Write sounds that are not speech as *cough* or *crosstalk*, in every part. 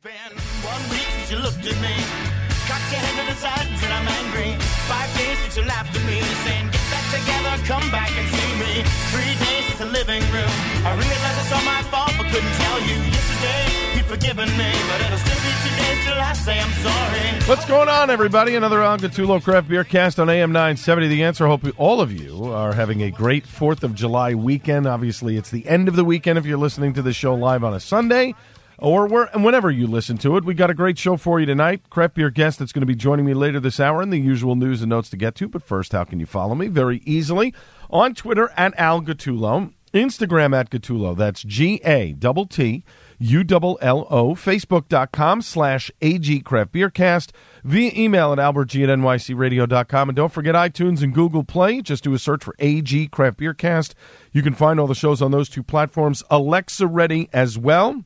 Been one week since you looked at me. Cocked your head to the side and I'm angry. Five days since you laughed at me, saying get that together, come back and see me. Three days since the living room. I realized it's all my fault, but couldn't tell you. Yesterday. What's going on, everybody? Another Al Gattullo Craft Beer Cast on AM 970. The answer. Hope all of you are having a great 4th of July weekend. Obviously, it's the end of the weekend if you're listening to the show live on a Sunday or where, whenever you listen to it. We got a great show for you tonight. Craft beer guest that's going to be joining me later this hour, and the usual news and notes to get to. But first, how can you follow me? Very easily on Twitter at Al Gattullo, Instagram at Gattullo. That's G A T U L L O. Facebook.com slash AG Craft Beer Cast. Via email at albertg at nycradio.com. And don't forget iTunes and Google Play. Just do a search for AG Craft Beer Cast. You can find all the shows on those two platforms. Alexa ready as well.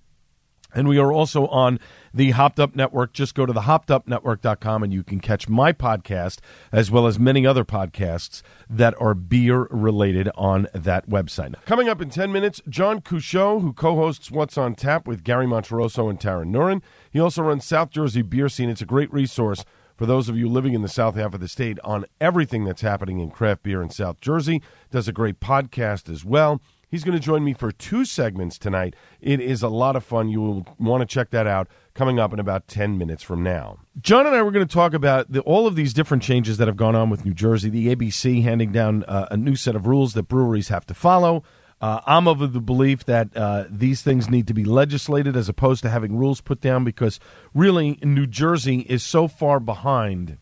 And we are also on the Hopped Up Network. Just go to the hoppedupnetwork.com and you can catch my podcast as well as many other podcasts that are beer related on that website. Coming up in 10 minutes, John Couchot, who co hosts What's on Tap with Gary Monterosso and Tara Nurin. He also runs South Jersey Beer Scene. It's a great resource for those of you living in the south half of the state on everything that's happening in craft beer in South Jersey. Does a great podcast as well. He's going to join me for two segments tonight. It is a lot of fun. You will want to check that out coming up in about 10 minutes from now. John and I were going to talk about the, all of these different changes that have gone on with New Jersey, the ABC handing down uh, a new set of rules that breweries have to follow. Uh, I'm of the belief that uh, these things need to be legislated as opposed to having rules put down because really New Jersey is so far behind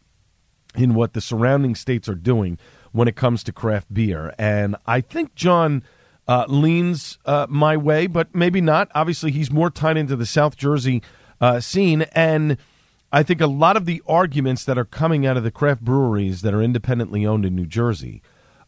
in what the surrounding states are doing when it comes to craft beer. And I think John uh, leans uh, my way, but maybe not. Obviously, he's more tied into the South Jersey uh, scene, and I think a lot of the arguments that are coming out of the craft breweries that are independently owned in New Jersey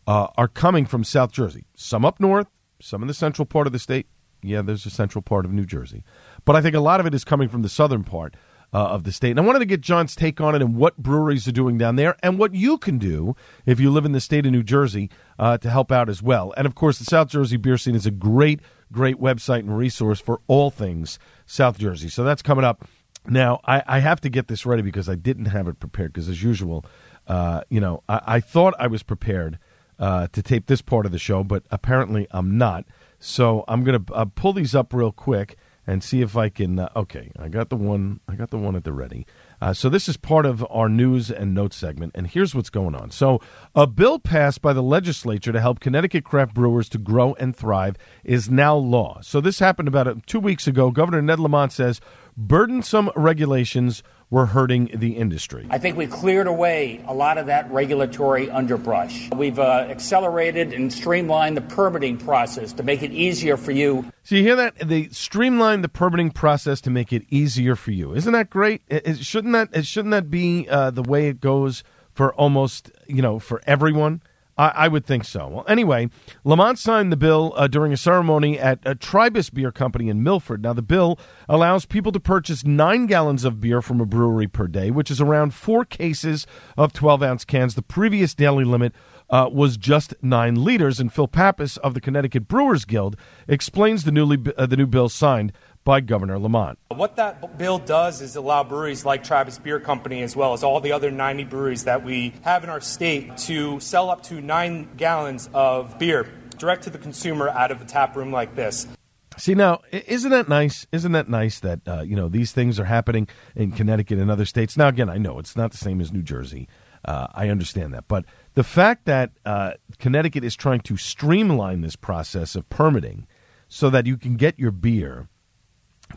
uh, are coming from South Jersey. Some up north, some in the central part of the state. Yeah, there's a central part of New Jersey, but I think a lot of it is coming from the southern part uh, of the state. And I wanted to get John's take on it and what breweries are doing down there and what you can do if you live in the state of New Jersey uh, to help out as well. And of course, the South Jersey Beer Scene is a great, great website and resource for all things South Jersey. So that's coming up. Now, I, I have to get this ready because I didn't have it prepared because, as usual, uh, you know, I, I, thought I was prepared uh, to tape this part of the show, but apparently I'm not. So I'm going to uh, pull these up real quick and see if I can. Uh, okay, I got the one. I got the one at the ready. Uh, so this is part of our news and notes segment, and here's what's going on. So a bill passed by the legislature to help Connecticut craft brewers to grow and thrive is now law. So this happened about uh, two weeks ago. Governor Ned Lamont says burdensome regulations were hurting the industry. I think we cleared away a lot of that regulatory underbrush. We've uh, accelerated and streamlined the permitting process to make it easier for you. So you hear that? They streamlined the permitting process to make it easier for you. Isn't that great? It, shouldn't that shouldn't that be uh, the way it goes for almost you know for everyone? I, I, would think so. Well, anyway, Lamont signed the bill uh, during a ceremony at a Tribus Beer Company in Milford. Now, the bill allows people to purchase nine gallons of beer from a brewery per day, which is around four cases of 12 ounce cans. The previous daily limit uh, was just nine liters. And Phil Pappas of the Connecticut Brewers Guild explains the newly uh, the new bill signed by Governor Lamont. What that bill does is allow breweries like Tribus Beer Company, as well as all the other 90 breweries that we have in our state, to sell up to nine gallons of beer direct to the consumer out of a tap room like this. See now, isn't that nice? Isn't that nice that uh, you know these things are happening in Connecticut and other states? Now, again, I know it's not the same as New Jersey. Uh, I understand that, but the fact that uh, Connecticut is trying to streamline this process of permitting so that you can get your beer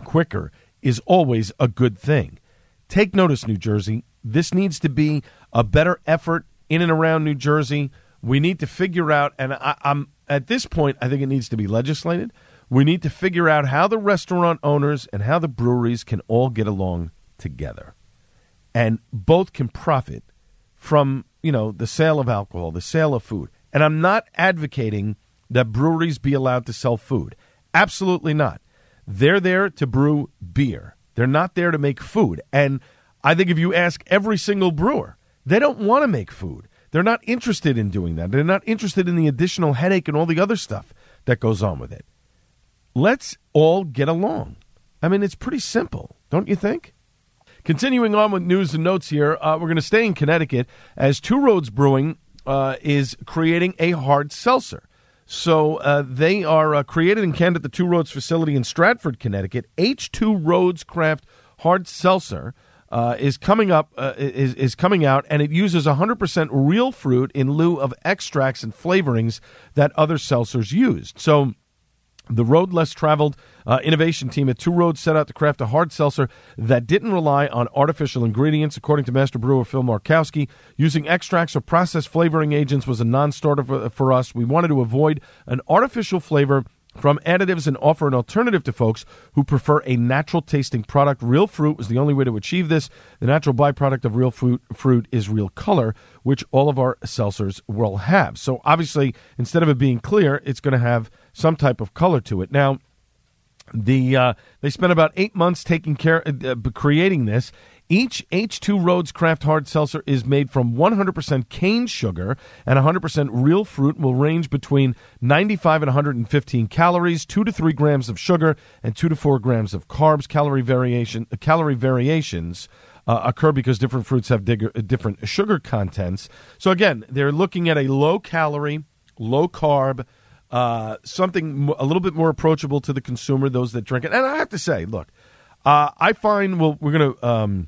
quicker is always a good thing. Take notice, New Jersey. This needs to be a better effort in and around New Jersey. We need to figure out, and I, am at this point, I think it needs to be legislated. We need to figure out how the restaurant owners and how the breweries can all get along together. And both can profit from, you know, the sale of alcohol, the sale of food. And I'm not advocating that breweries be allowed to sell food. Absolutely not. They're there to brew beer. They're not there to make food. And I think if you ask every single brewer, they don't want to make food. They're not interested in doing that. They're not interested in the additional headache and all the other stuff that goes on with it. Let's all get along. I mean, it's pretty simple, don't you think? Continuing on with news and notes here, uh, we're going to stay in Connecticut as Two Roads Brewing uh, is creating a hard seltzer. So uh, they are uh, created and canned at the Two Roads facility in Stratford, Connecticut. H2 Roads Craft Hard Seltzer uh, is coming up uh, is is coming out, and it uses 100% real fruit in lieu of extracts and flavorings that other seltzers used. So the road less traveled uh, innovation team at Two Roads set out to craft a hard seltzer that didn't rely on artificial ingredients. According to master brewer Phil Markowski, using extracts or processed flavoring agents was a non starter for, for us. We wanted to avoid an artificial flavor from additives and offer an alternative to folks who prefer a natural tasting product. Real fruit was the only way to achieve this. The natural byproduct of real fruit, fruit is real color, which all of our seltzers will have. So obviously, instead of it being clear, it's going to have some type of color to it. Now, the uh, they spent about eight months taking care, uh, creating this. Each H2 Roads Craft Hard Seltzer is made from 100% cane sugar and 100% real fruit. Will range between 95 and 115 calories, two to three grams of sugar, and two to four grams of carbs. Calorie variation, uh, calorie variations. Uh, occur because different fruits have digger, uh, different sugar contents. So again, they're looking at a low calorie, low carb, uh, something a little bit more approachable to the consumer, those that drink it. And I have to say, look, uh, I find well, we're going to um,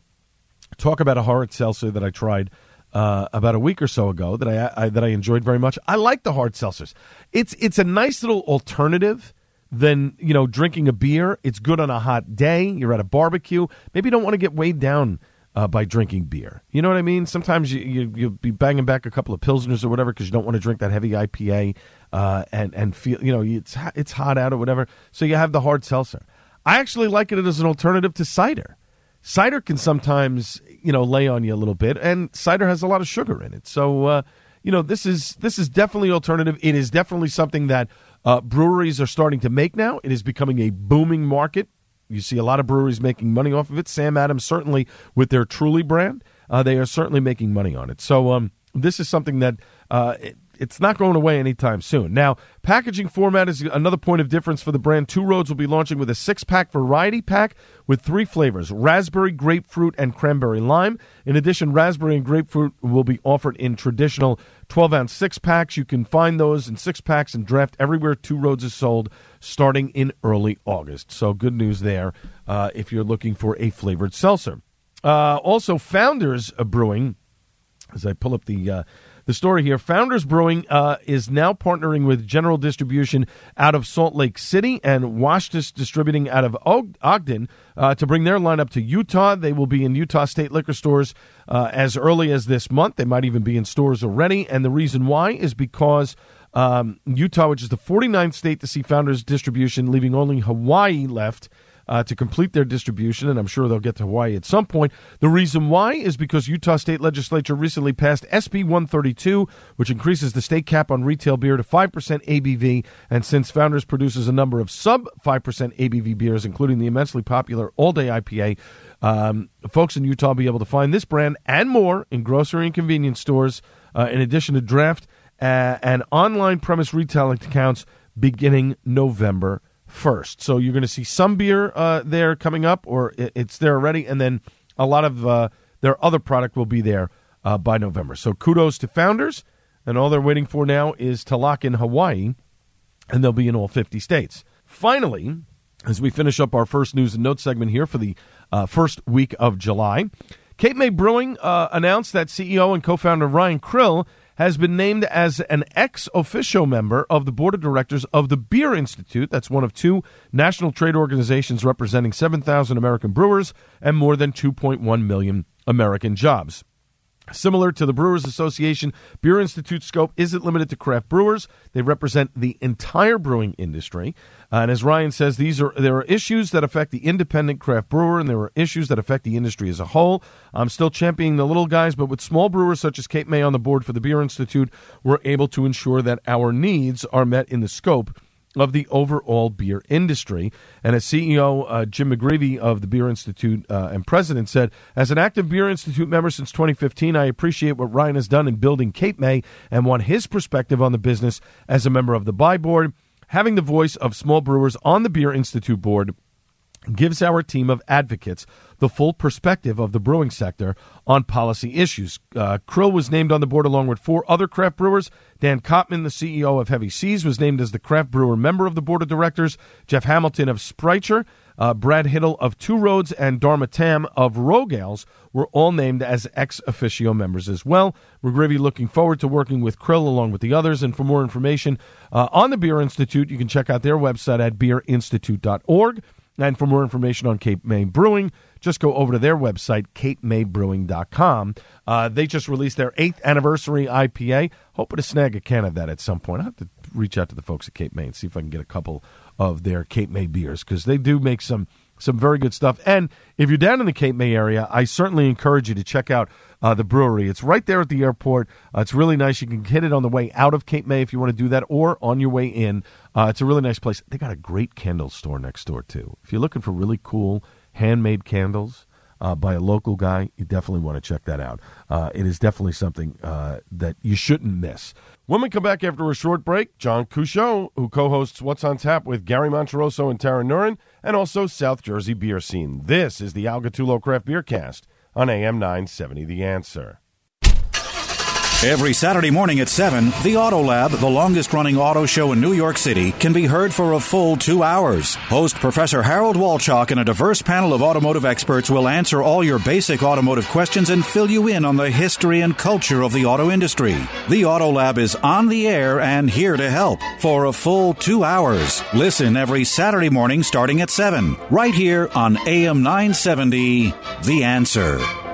talk about a hard seltzer that I tried uh, about a week or so ago that I, I, that I enjoyed very much. I like the hard seltzers. It's it's a nice little alternative than you know drinking a beer. It's good on a hot day. You're at a barbecue. Maybe you don't want to get weighed down uh, by drinking beer. You know what I mean? Sometimes you, you you'll be banging back a couple of pilsners or whatever because you don't want to drink that heavy IPA uh, and and feel you know it's it's hot out or whatever. So you have the hard seltzer. I actually like it as an alternative to cider. Cider can sometimes you know lay on you a little bit, and cider has a lot of sugar in it. So uh, you know this is this is definitely alternative. It is definitely something that uh, breweries are starting to make now. It is becoming a booming market. You see a lot of breweries making money off of it. Sam Adams certainly with their Truly brand, uh, they are certainly making money on it. So um, this is something that uh, it's not going away anytime soon. Now, packaging format is another point of difference for the brand. Two Roads will be launching with a six pack variety pack with three flavors raspberry, grapefruit, and cranberry lime. In addition, raspberry and grapefruit will be offered in traditional 12 ounce six packs. You can find those in six packs and draft everywhere Two Roads is sold starting in early August. So, good news there uh, if you're looking for a flavored seltzer. Uh, also, Founders Brewing, as I pull up the. Uh, the story here Founders Brewing uh, is now partnering with General Distribution out of Salt Lake City and Wasatch Distributing out of Ogden uh, to bring their lineup to Utah. They will be in Utah state liquor stores uh, as early as this month. They might even be in stores already. And the reason why is because. Um, Utah, which is the 49th state to see Founders distribution, leaving only Hawaii left uh, to complete their distribution, and I'm sure they'll get to Hawaii at some point. The reason why is because Utah State Legislature recently passed SB 132, which increases the state cap on retail beer to 5% ABV. And since Founders produces a number of sub 5% ABV beers, including the immensely popular All Day IPA, um, folks in Utah will be able to find this brand and more in grocery and convenience stores, uh, in addition to draft uh, and online premise retailing accounts beginning November 1st. So you're going to see some beer uh, there coming up, or it's there already, and then a lot of uh, their other product will be there uh, by November. So kudos to founders, and all they're waiting for now is to lock in Hawaii, and they'll be in all 50 states. Finally, as we finish up our first news and notes segment here for the uh, first week of July, Cape May Brewing uh, announced that CEO and co founder Ryan Krill has been named as an ex officio member of the board of directors of the Beer Institute. That's one of two national trade organizations representing 7,000 American brewers and more than 2.1 million American jobs. Similar to the Brewers Association, Beer Institute scope isn't limited to craft brewers. They represent the entire brewing industry. Uh, and as Ryan says, these are there are issues that affect the independent craft brewer, and there are issues that affect the industry as a whole. I'm still championing the little guys, but with small brewers such as Cape May on the board for the Beer Institute, we're able to ensure that our needs are met in the scope of the overall beer industry. And as CEO uh, Jim McGreevy of the Beer Institute uh, and president said, as an active Beer Institute member since 2015, I appreciate what Ryan has done in building Cape May and want his perspective on the business as a member of the buy board. Having the voice of small brewers on the Beer Institute board gives our team of advocates the full perspective of the brewing sector on policy issues. Uh, Krill was named on the board along with four other craft brewers. Dan Kottman, the CEO of Heavy Seas, was named as the craft brewer member of the board of directors. Jeff Hamilton of Sprecher, uh, Brad Hittle of Two Roads, and Dharma Tam of Rogue Ales were all named as ex officio members as well. McGreevy looking forward to working with Krill along with the others. And for more information uh, on the Beer Institute, you can check out their website at beerinstitute.org. And for more information on Cape May Brewing, just go over to their website, capemaybrewing.com. Uh, they just released their eighth anniversary IPA. Hoping to snag a can of that at some point. I have to reach out to the folks at Cape May and see if I can get a couple of their Cape May beers because they do make some some very good stuff. And if you're down in the Cape May area, I certainly encourage you to check out uh, the brewery. It's right there at the airport. Uh, it's really nice. You can hit it on the way out of Cape May if you want to do that, or on your way in. Uh, it's a really nice place. They got a great candle store next door too. If you're looking for really cool handmade candles uh, by a local guy, you definitely want to check that out. Uh, it is definitely something uh, that you shouldn't miss. When we come back after a short break, John Couchot, who co hosts What's on Tap with Gary Monterosso and Tara Nurin, and also South Jersey Beer Scene. This is the Al Gattullo Craft Beer Cast on AM 970 The Answer. Every Saturday morning at 7, the Auto Lab, the longest running auto show in New York City, can be heard for a full two hours. Host Professor Harold Walchuk and a diverse panel of automotive experts will answer all your basic automotive questions and fill you in on the history and culture of the auto industry. The Auto Lab is on the air and here to help for a full two hours. Listen every Saturday morning starting at 7, right here on AM 970, The Answer.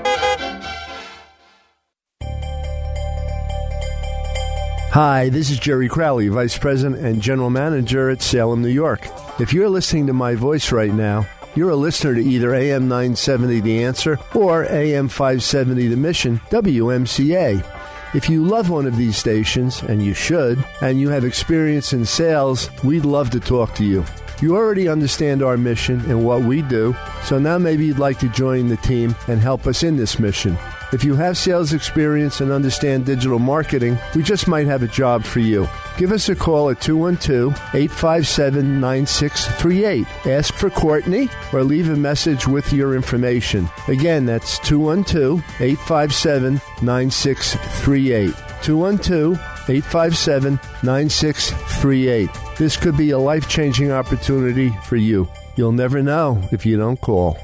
Hi, this is Jerry Crowley, Vice President and General Manager at Salem, New York. If you're listening to my voice right now, you're a listener to either AM 970 The Answer or AM 570 The Mission, WMCA. If you love one of these stations, and you should, and you have experience in sales, we'd love to talk to you. You already understand our mission and what we do, so now maybe you'd like to join the team and help us in this mission. If you have sales experience and understand digital marketing, we just might have a job for you. Give us a call at 212 857 9638. Ask for Courtney or leave a message with your information. Again, that's 212 857 9638. 212 857 9638. This could be a life changing opportunity for you. You'll never know if you don't call.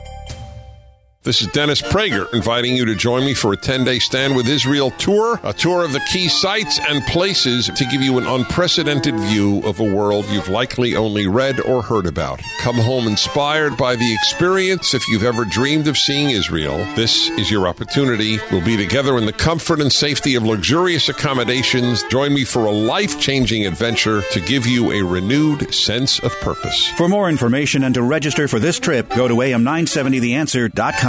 This is Dennis Prager inviting you to join me for a 10 day Stand with Israel tour, a tour of the key sites and places to give you an unprecedented view of a world you've likely only read or heard about. Come home inspired by the experience. If you've ever dreamed of seeing Israel, this is your opportunity. We'll be together in the comfort and safety of luxurious accommodations. Join me for a life changing adventure to give you a renewed sense of purpose. For more information and to register for this trip, go to am970theanswer.com.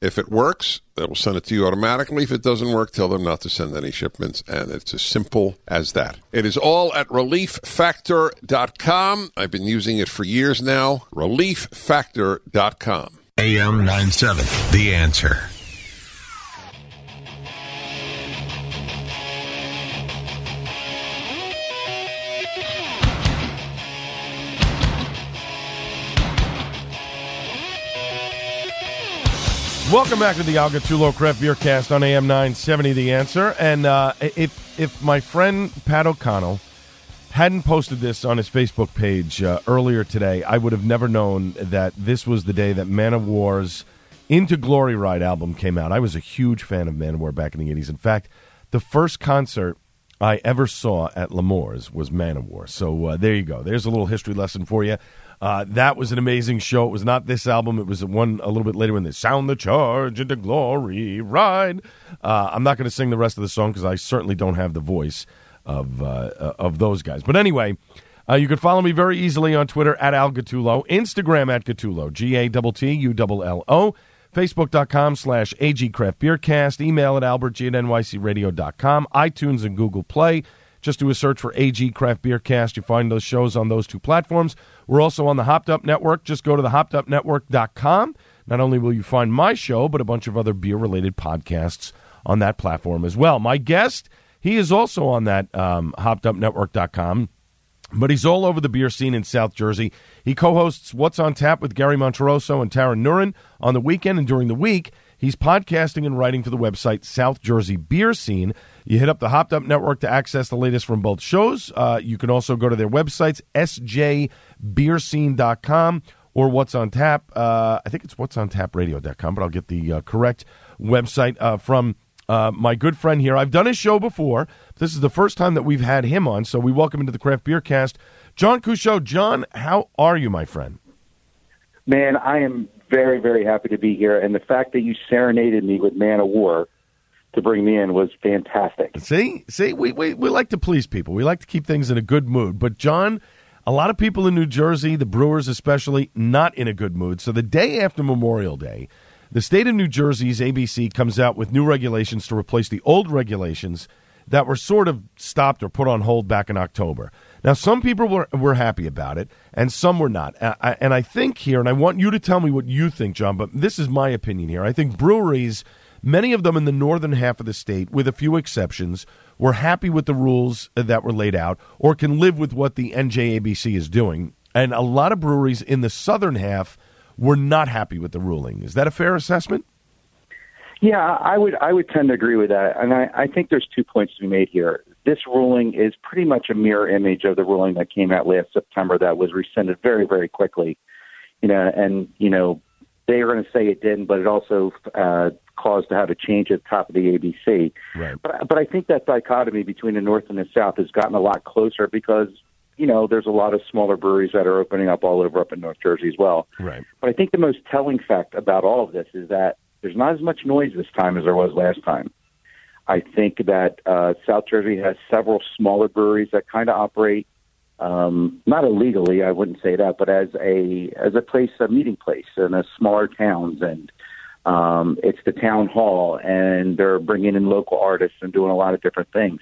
If it works, they will send it to you automatically. If it doesn't work, tell them not to send any shipments. And it's as simple as that. It is all at relieffactor.com. I've been using it for years now. Relieffactor.com. AM 97, The Answer. Welcome back to the Al Gattullo Craft Beer Cast on AM 970 The Answer. And uh, if, if my friend Pat O'Connell hadn't posted this on his Facebook page uh, earlier today, I would have never known that this was the day that Manowar's Into Glory Ride album came out. I was a huge fan of Manowar back in the 80s. In fact, the first concert I ever saw at L'Amour's was Manowar. So uh, there you go. There's a little history lesson for you. Uh, that was an amazing show. It was not this album. It was one a little bit later when they sound the charge into glory ride. Uh, I'm not going to sing the rest of the song because I certainly don't have the voice of uh, of those guys. But anyway, uh, you can follow me very easily on Twitter at Al Gattullo, Instagram at Gattullo, G A T T U L L O, Facebook.com slash AG Craft Beercast, email at albertg at nycradio.com, iTunes and Google Play. Just do a search for AG Craft Beer Cast. You find those shows on those two platforms. We're also on the Hopped Up Network. Just go to the hoppedupnetwork.com. Not only will you find my show, but a bunch of other beer related podcasts on that platform as well. My guest, he is also on that um, hoppedupnetwork.com, but he's all over the beer scene in South Jersey. He co hosts What's on Tap with Gary Monterosso and Tara Nurin on the weekend and during the week. He's podcasting and writing for the website South Jersey Beer Scene. You hit up the Hopped Up Network to access the latest from both shows. Uh, you can also go to their websites, sjbeerscene.com or What's on Tap. Uh, I think it's What's on Tapradio.com, but I'll get the uh, correct website uh, from uh, my good friend here. I've done his show before. This is the first time that we've had him on, so we welcome him to the Craft Beer Cast. John Couchot. John, how are you, my friend? Man, I am very, very happy to be here. And the fact that you serenaded me with Manowar to bring me in was fantastic. See, see, we, we, we like to please people. We like to keep things in a good mood. But, John, a lot of people in New Jersey, the Brewers especially, not in a good mood. So the day after Memorial Day, the state of New Jersey's ABC comes out with new regulations to replace the old regulations that were sort of stopped or put on hold back in October. Now, some people were, were happy about it, and some were not. And I think here, and I want you to tell me what you think, John, but this is my opinion here. I think breweries, many of them in the northern half of the state, with a few exceptions, were happy with the rules that were laid out or can live with what the NJABC is doing. And a lot of breweries in the southern half were not happy with the ruling. Is that a fair assessment? Yeah, I would I would tend to agree with that, and I, I think there's two points to be made here. This ruling is pretty much a mirror image of the ruling that came out last September that was rescinded very very quickly, you know, and you know they are going to say it didn't, but it also uh, caused to have a change at the top of the ABC. Right. But but I think that dichotomy between the North and the South has gotten a lot closer because you know there's a lot of smaller breweries that are opening up all over up in North Jersey as well. Right. But I think the most telling fact about all of this is that there's not as much noise this time as there was last time. I think that uh, South Jersey has several smaller breweries that kind of operate um, not illegally, I wouldn't say that, but as a as a place, a meeting place in a smaller towns, and um, it's the town hall, and they're bringing in local artists and doing a lot of different things.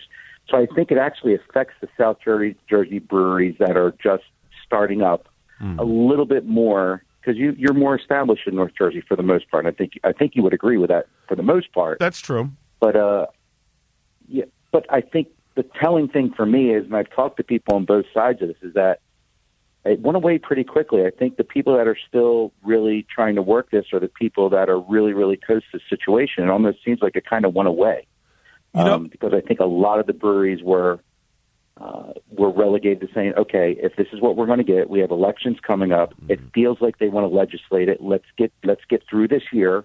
So I think it actually affects the South Jersey, Jersey breweries that are just starting up Hmm. a little bit more because you, you're more established in North Jersey for the most part. I think I think you would agree with that for the most part. That's true. But uh, but I think the telling thing for me is, and I've talked to people on both sides of this, is that it went away pretty quickly. I think the people that are still really trying to work this are the people that are really, really close to the situation. It almost seems like it kind of went away um, because I think a lot of the breweries were uh, were relegated to saying, okay, if this is what we're going to get, we have elections coming up. It feels like they want to legislate it. Let's get let's get through this year,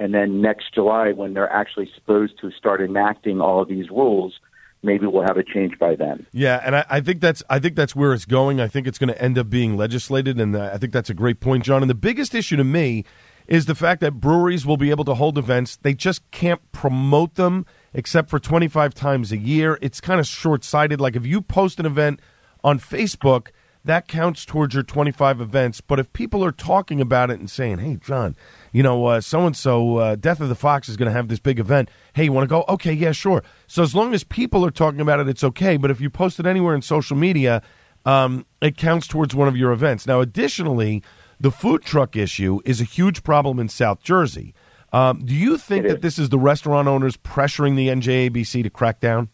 and then next July, when they're actually supposed to start enacting all of these rules, maybe we'll have a change by then. Yeah, and I, I think that's I think that's where it's going. I think it's going to end up being legislated, and uh, I think that's a great point, John. And the biggest issue to me is the fact that breweries will be able to hold events; they just can't promote them except for twenty five times a year. It's kind of short sighted. Like if you post an event on Facebook. That counts towards your 25 events. But if people are talking about it and saying, hey, John, you know, so and so, Death of the Fox is going to have this big event. Hey, you want to go? Okay, yeah, sure. So as long as people are talking about it, it's okay. But if you post it anywhere in social media, um, it counts towards one of your events. Now, additionally, the food truck issue is a huge problem in South Jersey. Um, do you think that this is the restaurant owners pressuring the NJABC to crack down?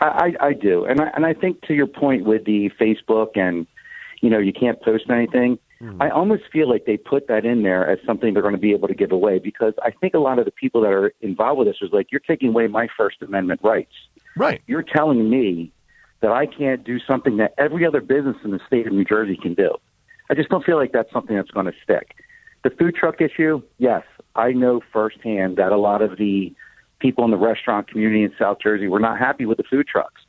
I, I, I do, and I, and I think to your point with the Facebook and you know you can't post anything. I almost feel like they put that in there as something they're going to be able to give away because I think a lot of the people that are involved with this is like, you're taking away my First Amendment rights. Right. You're telling me that I can't do something that every other business in the state of New Jersey can do. I just don't feel like that's something that's going to stick. The food truck issue, yes, I know firsthand that a lot of the people in the restaurant community in South Jersey were not happy with the food trucks.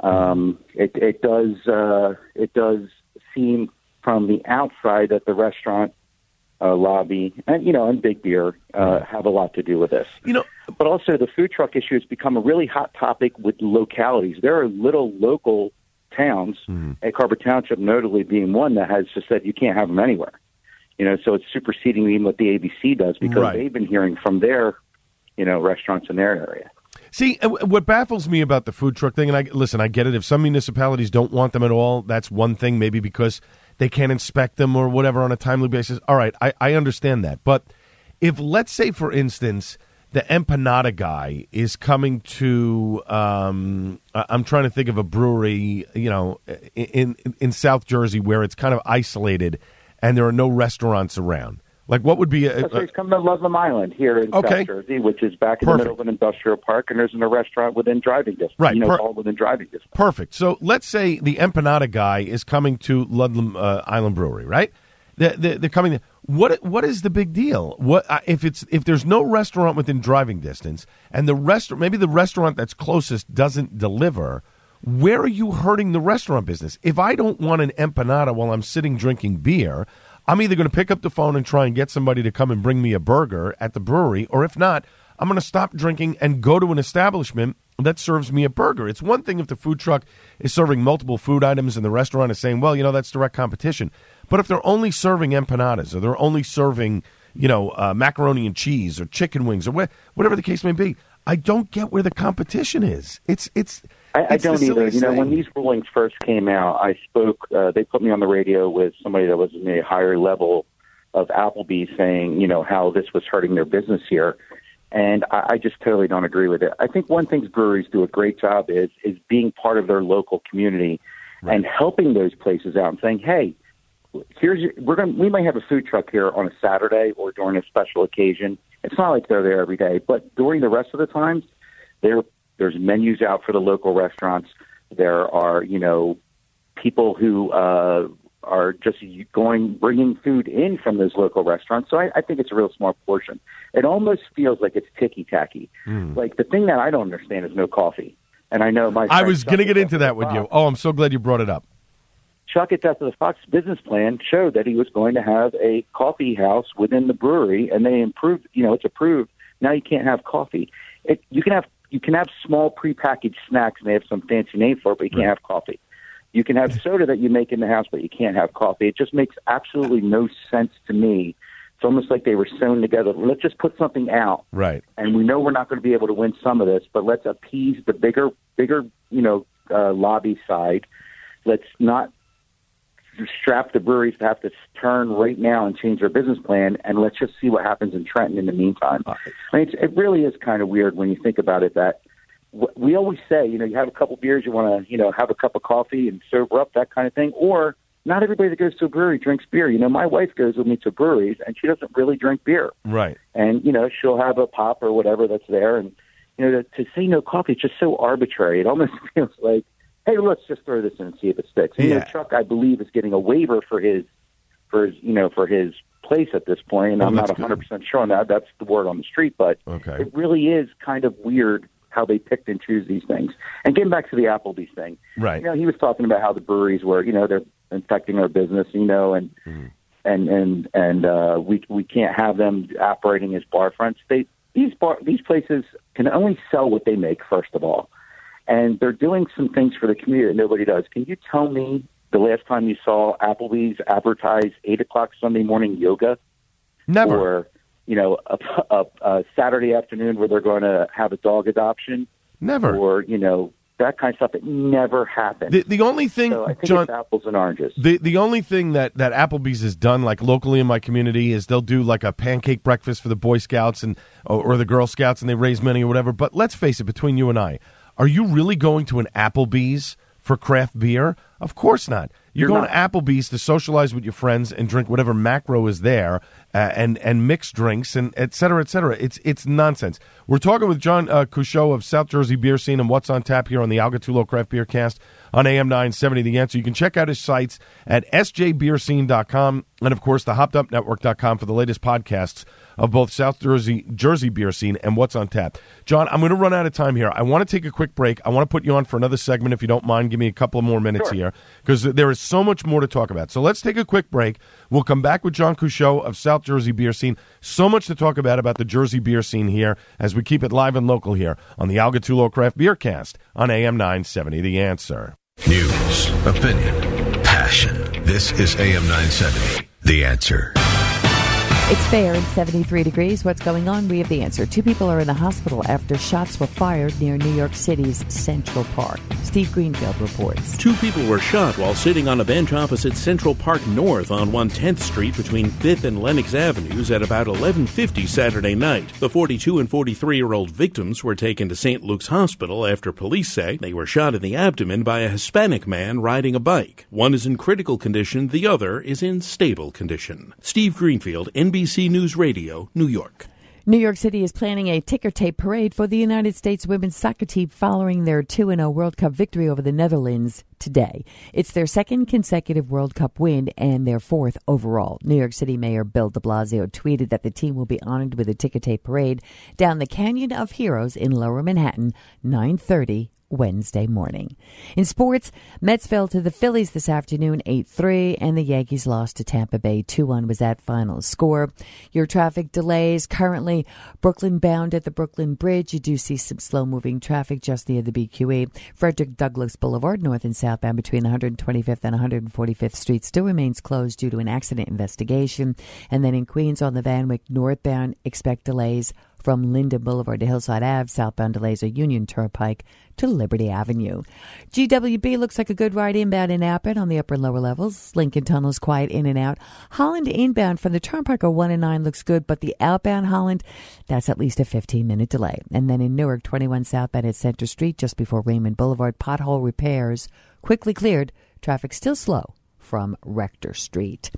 Um, it, it does uh, it does seem from the outside that the restaurant uh, lobby and you know and Big Beer uh, have a lot to do with this. You know, but also the food truck issue has become a really hot topic with localities. There are little local towns, Egg Harbor Township notably being one that has just said you can't have them anywhere. You know, so it's superseding even what the ABC does because Right. they've been hearing from their, you know, restaurants in their area. See, what baffles me about the food truck thing, and I listen, I get it. If some municipalities don't want them at all, that's one thing. Maybe because they can't inspect them or whatever on a timely basis. All right, I, I understand that. But if, let's say, for instance, the empanada guy is coming to, um, I'm trying to think of a brewery, you know, in in South Jersey where it's kind of isolated and there are no restaurants around. Like, what would be a, So he's coming to Ludlam Island here in Okay. South Jersey, which is back in Perfect. the middle of an industrial park, and there's a restaurant within driving distance. Right, You know, per- all within driving distance. Perfect. So let's say the empanada guy is coming to Ludlam uh, Island Brewery, right? They're, they're, they're coming. What what is the big deal? What uh, if it's if there's no restaurant within driving distance, and the restaurant maybe the restaurant that's closest doesn't deliver? Where are you hurting the restaurant business? If I don't want an empanada while I'm sitting drinking beer, I'm either going to pick up the phone and try and get somebody to come and bring me a burger at the brewery, or if not, I'm going to stop drinking and go to an establishment that serves me a burger. It's one thing if the food truck is serving multiple food items and the restaurant is saying, well, you know, that's direct competition. But if they're only serving empanadas or they're only serving, you know, uh, macaroni and cheese or chicken wings or wha- whatever the case may be, I don't get where the competition is. It's it's. I, I don't either. You know, when these rulings first came out, I spoke. Uh, they put me on the radio with somebody that was in a higher level of Applebee's, saying, you know, how this was hurting their business here, and I, I just totally don't agree with it. I think one thing breweries do a great job is is being part of their local community and helping those places out and saying, hey, here's your, we're going we might have a food truck here on a Saturday or during a special occasion. It's not like they're there every day, but during the rest of the times, there there's menus out for the local restaurants. There are you know people who uh, are just going bringing food in from those local restaurants. So I, I think it's a real small portion. It almost feels like it's ticky tacky. Like the thing that I don't understand is no coffee. And I know my I was going to get into that with you. Oh, I'm so glad you brought it up. Chuck at Death of the Fox business plan showed that he was going to have a coffee house within the brewery, and they improved. You know, it's approved. Now you can't have coffee. It, you can have you can have small prepackaged snacks, and they have some fancy name for it, but you can't have coffee. You can have soda that you make in the house, but you can't have coffee. It just makes absolutely no sense to me. It's almost like they were sewn together. Let's just put something out Right. and we know we're not going to be able to win some of this, but let's appease the bigger, bigger, you know, uh, lobby side. Let's not strap the breweries to have to turn right now and change their business plan, and let's just see what happens in Trenton in the meantime. I mean, it's, it really is kind of weird when you think about it. That we always say, you know, you have a couple beers, you want to, you know, have a cup of coffee and sober up, that kind of thing, or not everybody that goes to a brewery drinks beer. You know, my wife goes with me to breweries, and she doesn't really drink beer Right. and you know she'll have a pop or whatever that's there and you know to, to say no coffee is just so arbitrary it almost *laughs* feels like hey let's just throw this in and see if it sticks. And, you know chuck i believe is getting a waiver for his for his you know for his place at this point and Oh, i'm not that's 100% sure on that. That's the word on the street but Okay. it really is kind of weird how they picked and choose these things. And getting back to the applebee's thing Right. you know he was talking about how the breweries were you know they're infecting our business you know and and and and uh, we we can't have them operating as bar fronts. They these bar these places can only sell what they make first of all, and they're doing some things for the community that nobody does. Can you tell me the last time you saw Applebee's advertise eight o'clock Sunday morning yoga? Never. Or you know a, a, a Saturday afternoon where they're going to have a dog adoption? Never. Or you know that kind of stuff. It never happened. The, the only thing, so John, apples and oranges. The the only thing that that Applebee's has done, like locally in my community, is they'll do like a pancake breakfast for the Boy Scouts and or, or the Girl Scouts, and they raise money or whatever. But let's face it, between you and I, are you really going to an Applebee's for craft beer? Of course not. You You're going not. to Applebee's to socialize with your friends and drink whatever macro is there, uh, and and mix drinks and et cetera, et cetera. It's it's nonsense. We're talking with John uh, Couchot of South Jersey Beer Scene and what's on tap here on the Al Gattullo Craft Beer Cast on AM 970. The answer. You can check out his sites at sjbeerscene.com and of course the hoppedupnetwork.com for the latest podcasts of both South Jersey Jersey Beer Scene and what's on tap. John, I'm going to run out of time here. I want to take a quick break. I want to put you on for another segment if you don't mind. Give me a couple of more minutes Sure. here because there is so much more to talk about. So let's take a quick break. We'll come back with John Couchot of South Jersey Beer Scene. So much to talk about about the Jersey Beer Scene here as we keep it live and local here on the Al Gattullo Craft Beer Cast on AM 970. The answer. News, opinion, passion. This is AM 970. The answer. It's fair and 73 degrees. What's going on? We have the answer. Two people are in the hospital after shots were fired near New York City's Central Park. Steve Greenfield reports. Two people were shot while sitting on a bench opposite Central Park North on 110th Street between 5th and Lenox Avenues at about 11:50 Saturday night. The 42 and 43-year-old victims were taken to St. Luke's Hospital after police say they were shot in the abdomen by a Hispanic man riding a bike. One is in critical condition, the other is in stable condition. Steve Greenfield, NBC News Radio, New York. New York City is planning a ticker tape parade for the United States women's soccer team following their 2 0 World Cup victory over the Netherlands today. It's their second consecutive World Cup win and their fourth overall. New York City Mayor Bill de Blasio tweeted that the team will be honored with a ticker tape parade down the Canyon of Heroes in Lower Manhattan, 930 Wednesday morning. In sports, Mets fell to the Phillies this afternoon 8 3, and the Yankees lost to Tampa Bay 2 1 was that final score. Your traffic delays currently Brooklyn bound at the Brooklyn Bridge. You do see some slow moving traffic just near the BQE. Frederick Douglass Boulevard, north and southbound between 125th and 145th Street, still remains closed due to an accident investigation. And then in Queens on the Van Wyck northbound, expect delays from Linden Boulevard to Hillside Ave. Southbound delays are Union Turnpike to Liberty Avenue. GWB looks like a good ride inbound in Appin on the upper and lower levels. Lincoln Tunnel's quiet in and out. Holland inbound from the Turnpike or 1 and 9 looks good, but the outbound Holland, that's at least a 15 minute delay. And then in Newark, 21 southbound at Center Street just before Raymond Boulevard, pothole repairs quickly cleared. Traffic still slow from Rector Street.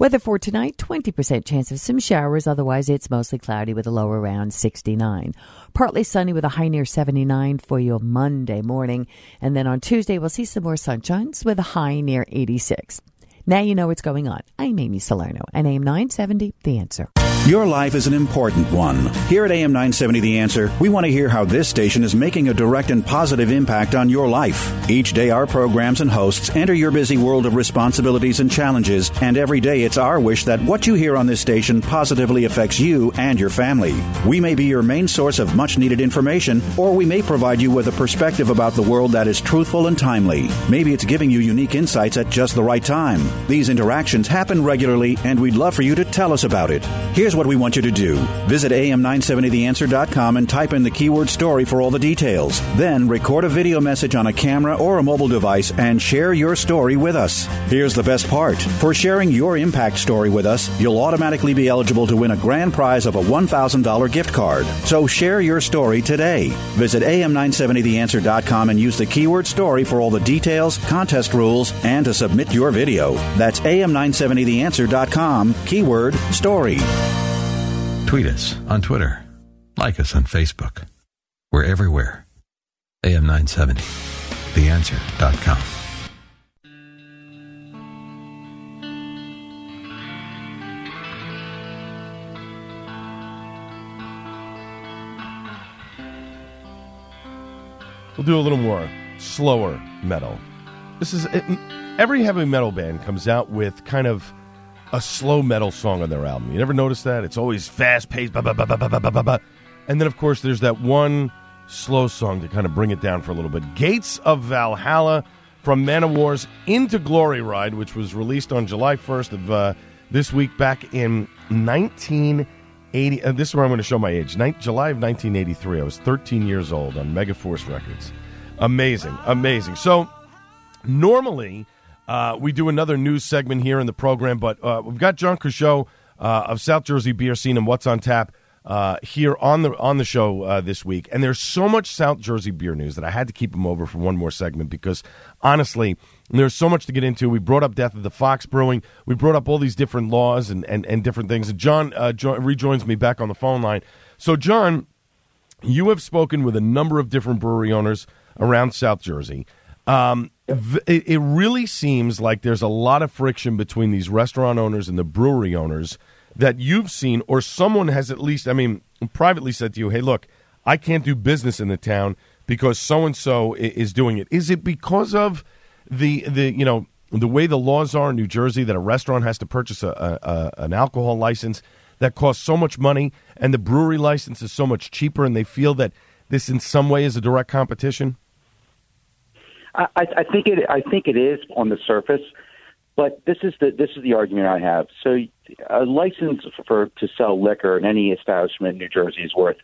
Weather for tonight 20% chance of some showers, otherwise, it's mostly cloudy with a low around 69. Partly sunny with a high near 79 for your Monday morning. And then on Tuesday, we'll see some more sunshines with a high near 86. Now you know what's going on. I'm Amy Salerno, and AM 970, The Answer. Your life is an important one. Here at AM 970 The Answer, we want to hear how this station is making a direct and positive impact on your life. Each day, our programs and hosts enter your busy world of responsibilities and challenges, and every day it's our wish that what you hear on this station positively affects you and your family. We may be your main source of much needed information, or we may provide you with a perspective about the world that is truthful and timely. Maybe it's giving you unique insights at just the right time. These interactions happen regularly, and we'd love for you to tell us about it. Here's what we want you to do visit am970theanswer.com and type in the keyword story for all the details. Then record a video message on a camera or a mobile device and share your story with us. Here's the best part for sharing your impact story with us, you'll automatically be eligible to win a grand prize of a $1,000 gift card. So share your story today. Visit am970theanswer.com and use the keyword story for all the details, contest rules, and to submit your video. That's am970theanswer.com, keyword story. Tweet us on Twitter. Like us on Facebook. We're everywhere. AM970. TheAnswer.com. We'll do a little more slower metal. This is every heavy metal band comes out with kind of a slow metal song on their album. You never notice that? It's always fast paced, ba, ba, ba, ba, ba, ba, ba, ba. and then of course there's that one slow song to kind of bring it down for a little bit. Gates of Valhalla from Manowar's Into Glory Ride, which was released on July 1st of uh, this week back in 1980. Uh, this is where I'm going to show my age. July of 1983. I was 13 years old on Megaforce Records. Amazing, amazing. So normally uh, we do another news segment here in the program, but uh, we've got John Couchot uh, of South Jersey Beer Scene and What's on Tap uh, here on the on the show uh, this week, and there's so much South Jersey beer news that I had to keep him over for one more segment because honestly, there's so much to get into. We brought up death of the Fox Brewing. We brought up all these different laws and and, and different things. And John jo- rejoins me back on the phone line. So, John, you have spoken with a number of different brewery owners around South Jersey. Um, it, it really seems like there's a lot of friction between these restaurant owners and the brewery owners that you've seen, or someone has at least, I mean, privately said to you, hey, look, I can't do business in the town because so and so is doing it. Is it because of the, the you know, the way the laws are in New Jersey that a restaurant has to purchase a, a, a an alcohol license that costs so much money and the brewery license is so much cheaper and they feel that this in some way is a direct competition? I, I think it. I think it is on the surface, but this is the this is the argument I have. So, a license for to sell liquor in any establishment in New Jersey is worth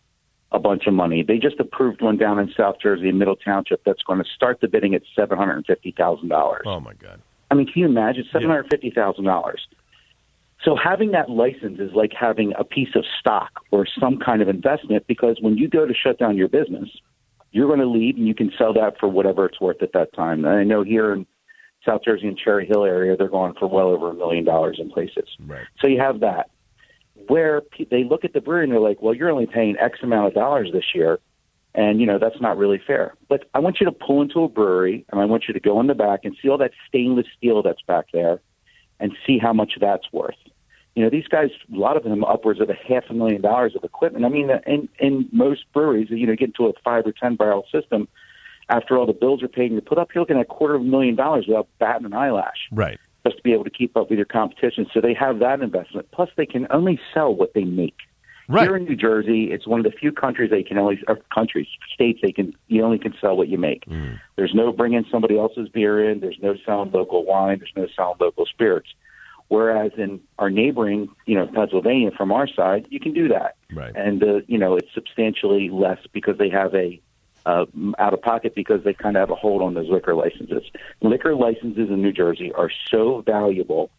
a bunch of money. They just approved one down in South Jersey, in Middle Township, that's going to start the bidding at seven hundred and fifty thousand dollars. Oh my God! I mean, can you imagine seven hundred fifty thousand dollars? So having that license is like having a piece of stock or some kind of investment because when you go to shut down your business, you're going to leave and you can sell that for whatever it's worth at that time. And I know here in South Jersey and Cherry Hill area, they're going for well over a million dollars in places. Right. So you have that. Where pe- they look at the brewery and they're like, well, you're only paying X amount of dollars this year. And, you know, that's not really fair. But I want you to pull into a brewery and I want you to go in the back and see all that stainless steel that's back there and see how much that's worth. You know, these guys, a lot of them upwards of a half a million dollars of equipment. I mean, in, in most breweries, you know, get into a five or 10 barrel system. After all the bills are paid and you put up, you're looking at a quarter of a million dollars without batting an eyelash Right. just to be able to keep up with your competition. So they have that investment. Plus, they can only sell what they make. Right. Here in New Jersey, it's one of the few countries they can only or countries states they can you only can sell what you make. Mm. There's no bringing somebody else's beer in. There's no selling local wine. There's no selling local spirits. Whereas in our neighboring, you know, Pennsylvania, from our side, you can do that, Right. and uh, you know it's substantially less because they have a uh, out of pocket because they kind of have a hold on those liquor licenses. Liquor licenses in New Jersey are so valuable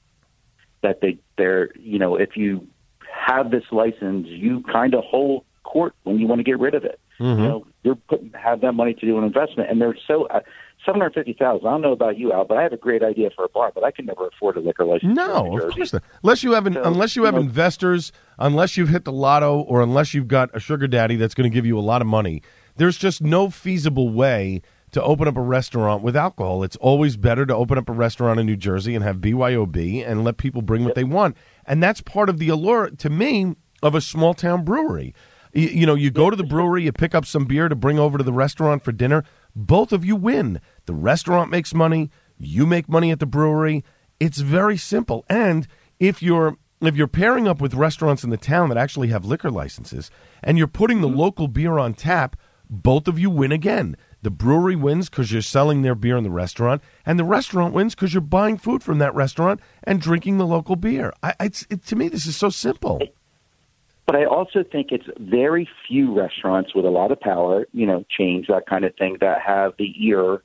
that they they're you know if you have this license, you kind of hold court when you want to get rid of it. Mm-hmm. You know, you're putting have that money to do an investment, and they're so uh, seven hundred fifty thousand. I don't know about you, Al, but I have a great idea for a bar, but I can never afford a liquor license. No, of course not. Unless you have an, So, unless you you have know- investors, unless you've hit the lotto, or unless you've got a sugar daddy that's going to give you a lot of money. There's just no feasible way to open up a restaurant with alcohol. It's always better to open up a restaurant in New Jersey and have BYOB and let people bring what they want. And that's part of the allure to me of a small town brewery. You, you know, you go to the brewery, you pick up some beer to bring over to the restaurant for dinner. Both of you win. The restaurant makes money, you make money at the brewery. It's very simple. And if you're if you're pairing up with restaurants in the town that actually have liquor licenses and you're putting the mm-hmm. local beer on tap, both of you win again. The brewery wins because you're selling their beer in the restaurant, and the restaurant wins because you're buying food from that restaurant and drinking the local beer. I, it's, it, to me, this is so simple. But I also think it's very few restaurants with a lot of power, you know, chains, that kind of thing, that have the ear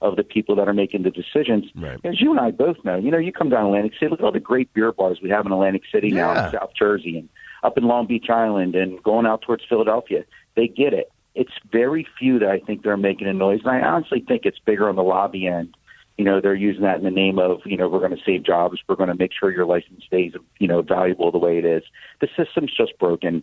of the people that are making the decisions. Right. As you and I both know, you know, you come down Atlantic City, look at all the great beer bars we have in Atlantic City now in South Jersey and up in Long Beach Island and going out towards Philadelphia. They get it. It's very few that I think they're making a noise. And I honestly think it's bigger on the lobby end. You know, they're using that in the name of, you know, we're going to save jobs. We're going to make sure your license stays, you know, valuable the way it is. The system's just broken.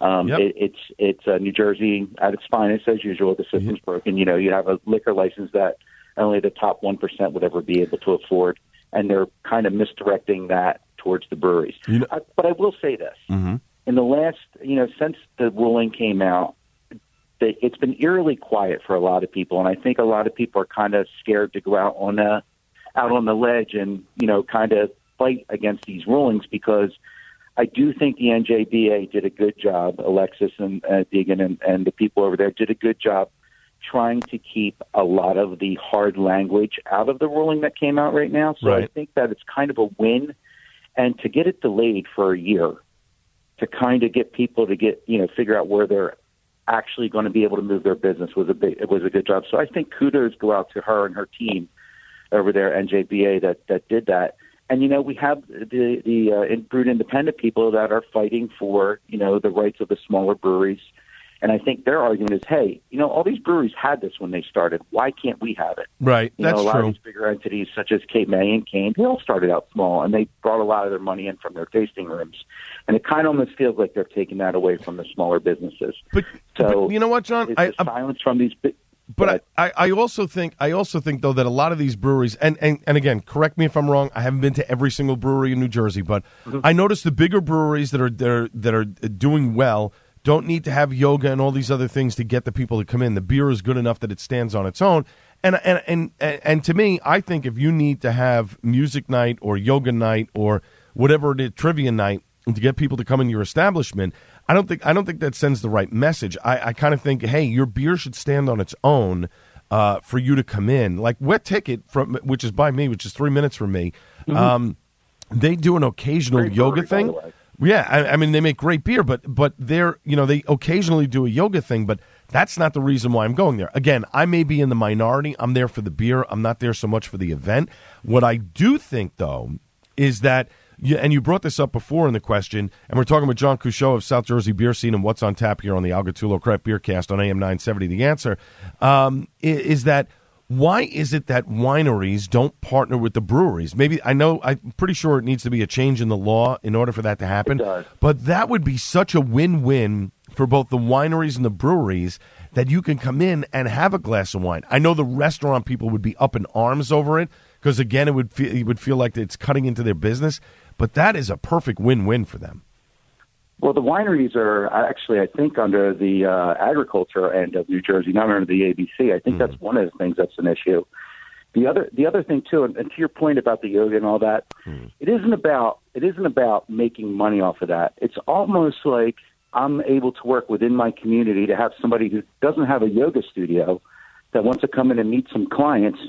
Um, Yep. it, it's it's uh, New Jersey at its finest as usual. The system's broken. You know, you have a liquor license that only the top one percent would ever be able to afford, and they're kind of misdirecting that towards the breweries. You know- Uh, but I will say this: Mm-hmm. in the last, you know, since the ruling came out, that it's been eerily quiet for a lot of people, and I think a lot of people are kind of scared to go out on a out on the ledge and you know kind of fight against these rulings because I do think the NJBA did a good job. Alexis and uh, Deegan and, and the people over there did a good job trying to keep a lot of the hard language out of the ruling that came out right now. So I think that it's kind of a win, and to get it delayed for a year to kind of get people to get you know figure out where they're actually going to be able to move their business was a big, it was a good job. So I think kudos go out to her and her team over there NJBA that that did that. And you know, we have the the uh, brewed independent people that are fighting for you know the rights of the smaller breweries. And I think their argument is, hey, you know, all these breweries had this when they started. Why can't we have it? Right. You That's know, a lot true. of these bigger entities, such as Cape May and Kane, they all started out small, and they brought a lot of their money in from their tasting rooms. And it kind of almost feels like they're taking that away from the smaller businesses. But, so but you know what, John? I, the silence from these big. But I, I, I also think I also think though that a lot of these breweries and, and, and again, correct me if I'm wrong. I haven't been to every single brewery in New Jersey, but Mm-hmm. I noticed the bigger breweries that are that are, that are doing well don't need to have yoga and all these other things to get the people to come in. The beer is good enough that it stands on its own. And and and and, and to me, I think if you need to have music night or yoga night or whatever it is, trivia night to get people to come in your establishment, I don't think I don't think that sends the right message. I, I kind of think, hey, your beer should stand on its own uh, for you to come in. Like Wet Ticket from which is by me, which is three minutes from me. Mhm. Um, they do an occasional Great yoga thing. Yeah, I, I mean they make great beer, but but they're you know they occasionally do a yoga thing, but that's not the reason why I'm going there. Again, I may be in the minority. I'm there for the beer. I'm not there so much for the event. What I do think though is that. And you brought this up before in the question, and we're talking with John Couchot of South Jersey Beer Scene and what's on tap here on the Al Gattullo Craft Beer Cast on AM 970. The answer um, is that why is it that wineries don't partner with the breweries? Maybe I know I'm pretty sure it needs to be a change in the law in order for that to happen. But that would be such a win-win for both the wineries and the breweries that you can come in and have a glass of wine. I know the restaurant people would be up in arms over it because again it would feel it would feel like it's cutting into their business, but that is a perfect win-win for them. Well, the wineries are actually, I think, under the uh, agriculture end of New Jersey, not under the ABC. I think that's one of the things that's an issue. The other, the other thing too, and, and to your point about the yoga and all that, it isn't about it isn't about making money off of that. It's almost like I'm able to work within my community to have somebody who doesn't have a yoga studio that wants to come in and meet some clients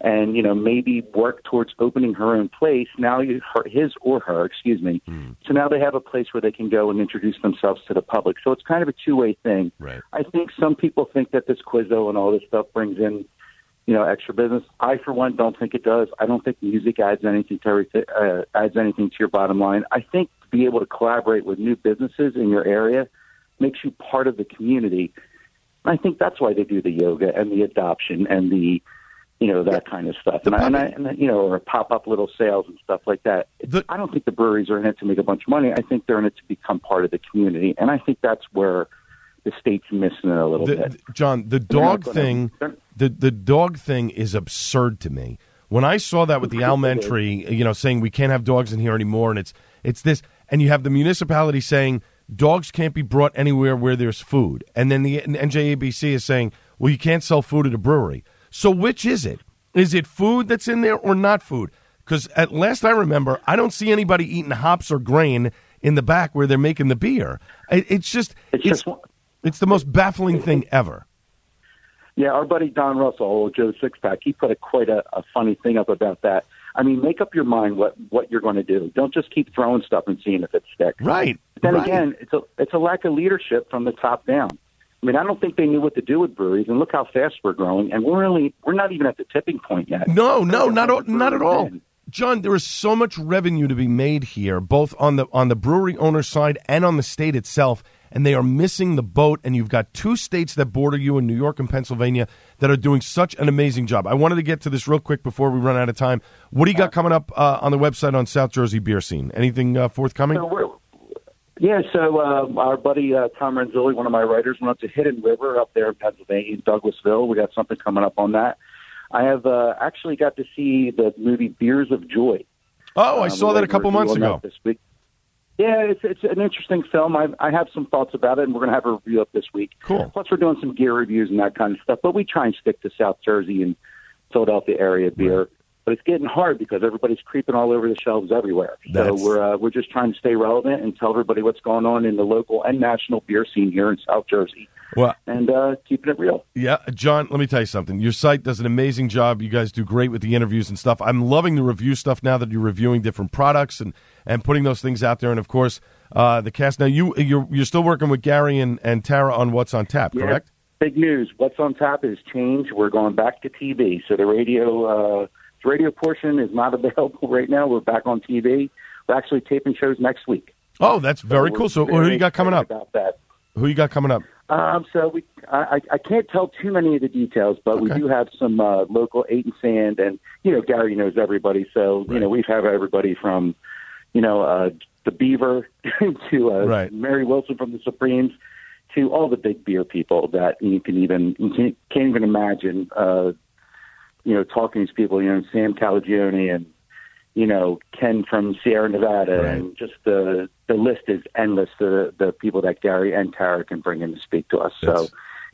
and you know maybe work towards opening her own place now you her, his or her excuse me. So now they have a place where they can go and introduce themselves to the public. So it's kind of a two way thing. Right. I think some people think that this quizzo and all this stuff brings in you know extra business. I for one don't think it does. I don't think music adds anything to everything uh, adds anything to your bottom line. I think to be able to collaborate with new businesses in your area makes you part of the community. I think that's why they do the yoga and the adoption and the, you know, that kind of stuff. And I, and I, and you know, or pop up little sales and stuff like that. I don't think the breweries are in it to make a bunch of money. I think they're in it to become part of the community. And I think that's where the state's missing it a little The- bit. John, the dog thing, the the dog thing is absurd to me. When I saw that with the elementary, you know, saying we can't have dogs in here anymore, and it's it's this, and you have the municipality saying dogs can't be brought anywhere where there's food, and then the NJABC is saying, well, you can't sell food at a brewery. So which is it? Is it food that's in there or not food? Because at last I remember, I don't see anybody eating hops or grain in the back where they're making the beer. It, it's just it's it's the most baffling thing ever. Yeah, our buddy Don Russell, Joe Sixpack, he put a quite a, a funny thing up about that. I mean, make up your mind what what you're going to do. Don't just keep throwing stuff and seeing if it sticks. Right. But then right. again, it's a it's a lack of leadership from the top down. I mean, I don't think they knew what to do with breweries, and look how fast we're growing, and we're really we're not even at the tipping point yet. No, no, not at- not at all. John, there is so much revenue to be made here, both on the on the brewery owner side and on the state itself, and they are missing the boat. And you've got two states that border you in New York and Pennsylvania that are doing such an amazing job. I wanted to get to this real quick before we run out of time. What do you got coming up uh, on the website on South Jersey Beer Scene? Anything uh, forthcoming? So we're, yeah, so uh, our buddy uh, Tom Renzulli, one of my writers, went up to Hidden River up there in Pennsylvania, Douglassville. We got something coming up on that. I have uh, actually got to see the movie Beers of Joy. Oh, I Um, saw that a couple months ago. This week. Yeah, it's it's an interesting film. I I have some thoughts about it, and we're going to have a review up this week. Cool. Plus, we're doing some gear reviews and that kind of stuff. But we try and stick to South Jersey and Philadelphia area beer. But it's getting hard because everybody's creeping all over the shelves everywhere. So we're uh, we're just trying to stay relevant and tell everybody what's going on in the local and national beer scene here in South Jersey, Well, and uh, keeping it real. Yeah, John, let me tell you something. Your site does an amazing job. You guys do great with the interviews and stuff. I'm loving the review stuff now that you're reviewing different products and, and putting those things out there. And of course, uh, the cast. Now you you're you're still working with Gary and, and Tara on what's on tap, Yeah. correct? Big news. What's on tap is change. We're going back to TV. So the radio uh, The radio portion is not *laughs* available right now. We're back on TV. We're actually taping shows next week. Oh, that's very we're cool. So, who you got coming up? About that. Who you got coming up? Um, so we, I, I- I can't tell too many of the details, but we do have some uh, local eight and sand, and you know Gary knows everybody, so you know we've had everybody from, you know, uh, the Beaver *laughs* to uh, Right. Mary Wilson from the Supremes to all the big beer people that you can even you can't, can't even imagine. Uh, you know, talking to these people, you know, Sam Calagione and you know Ken from Sierra Nevada, and just the the list is endless. The the people that Gary and Tara can bring in to speak to us. So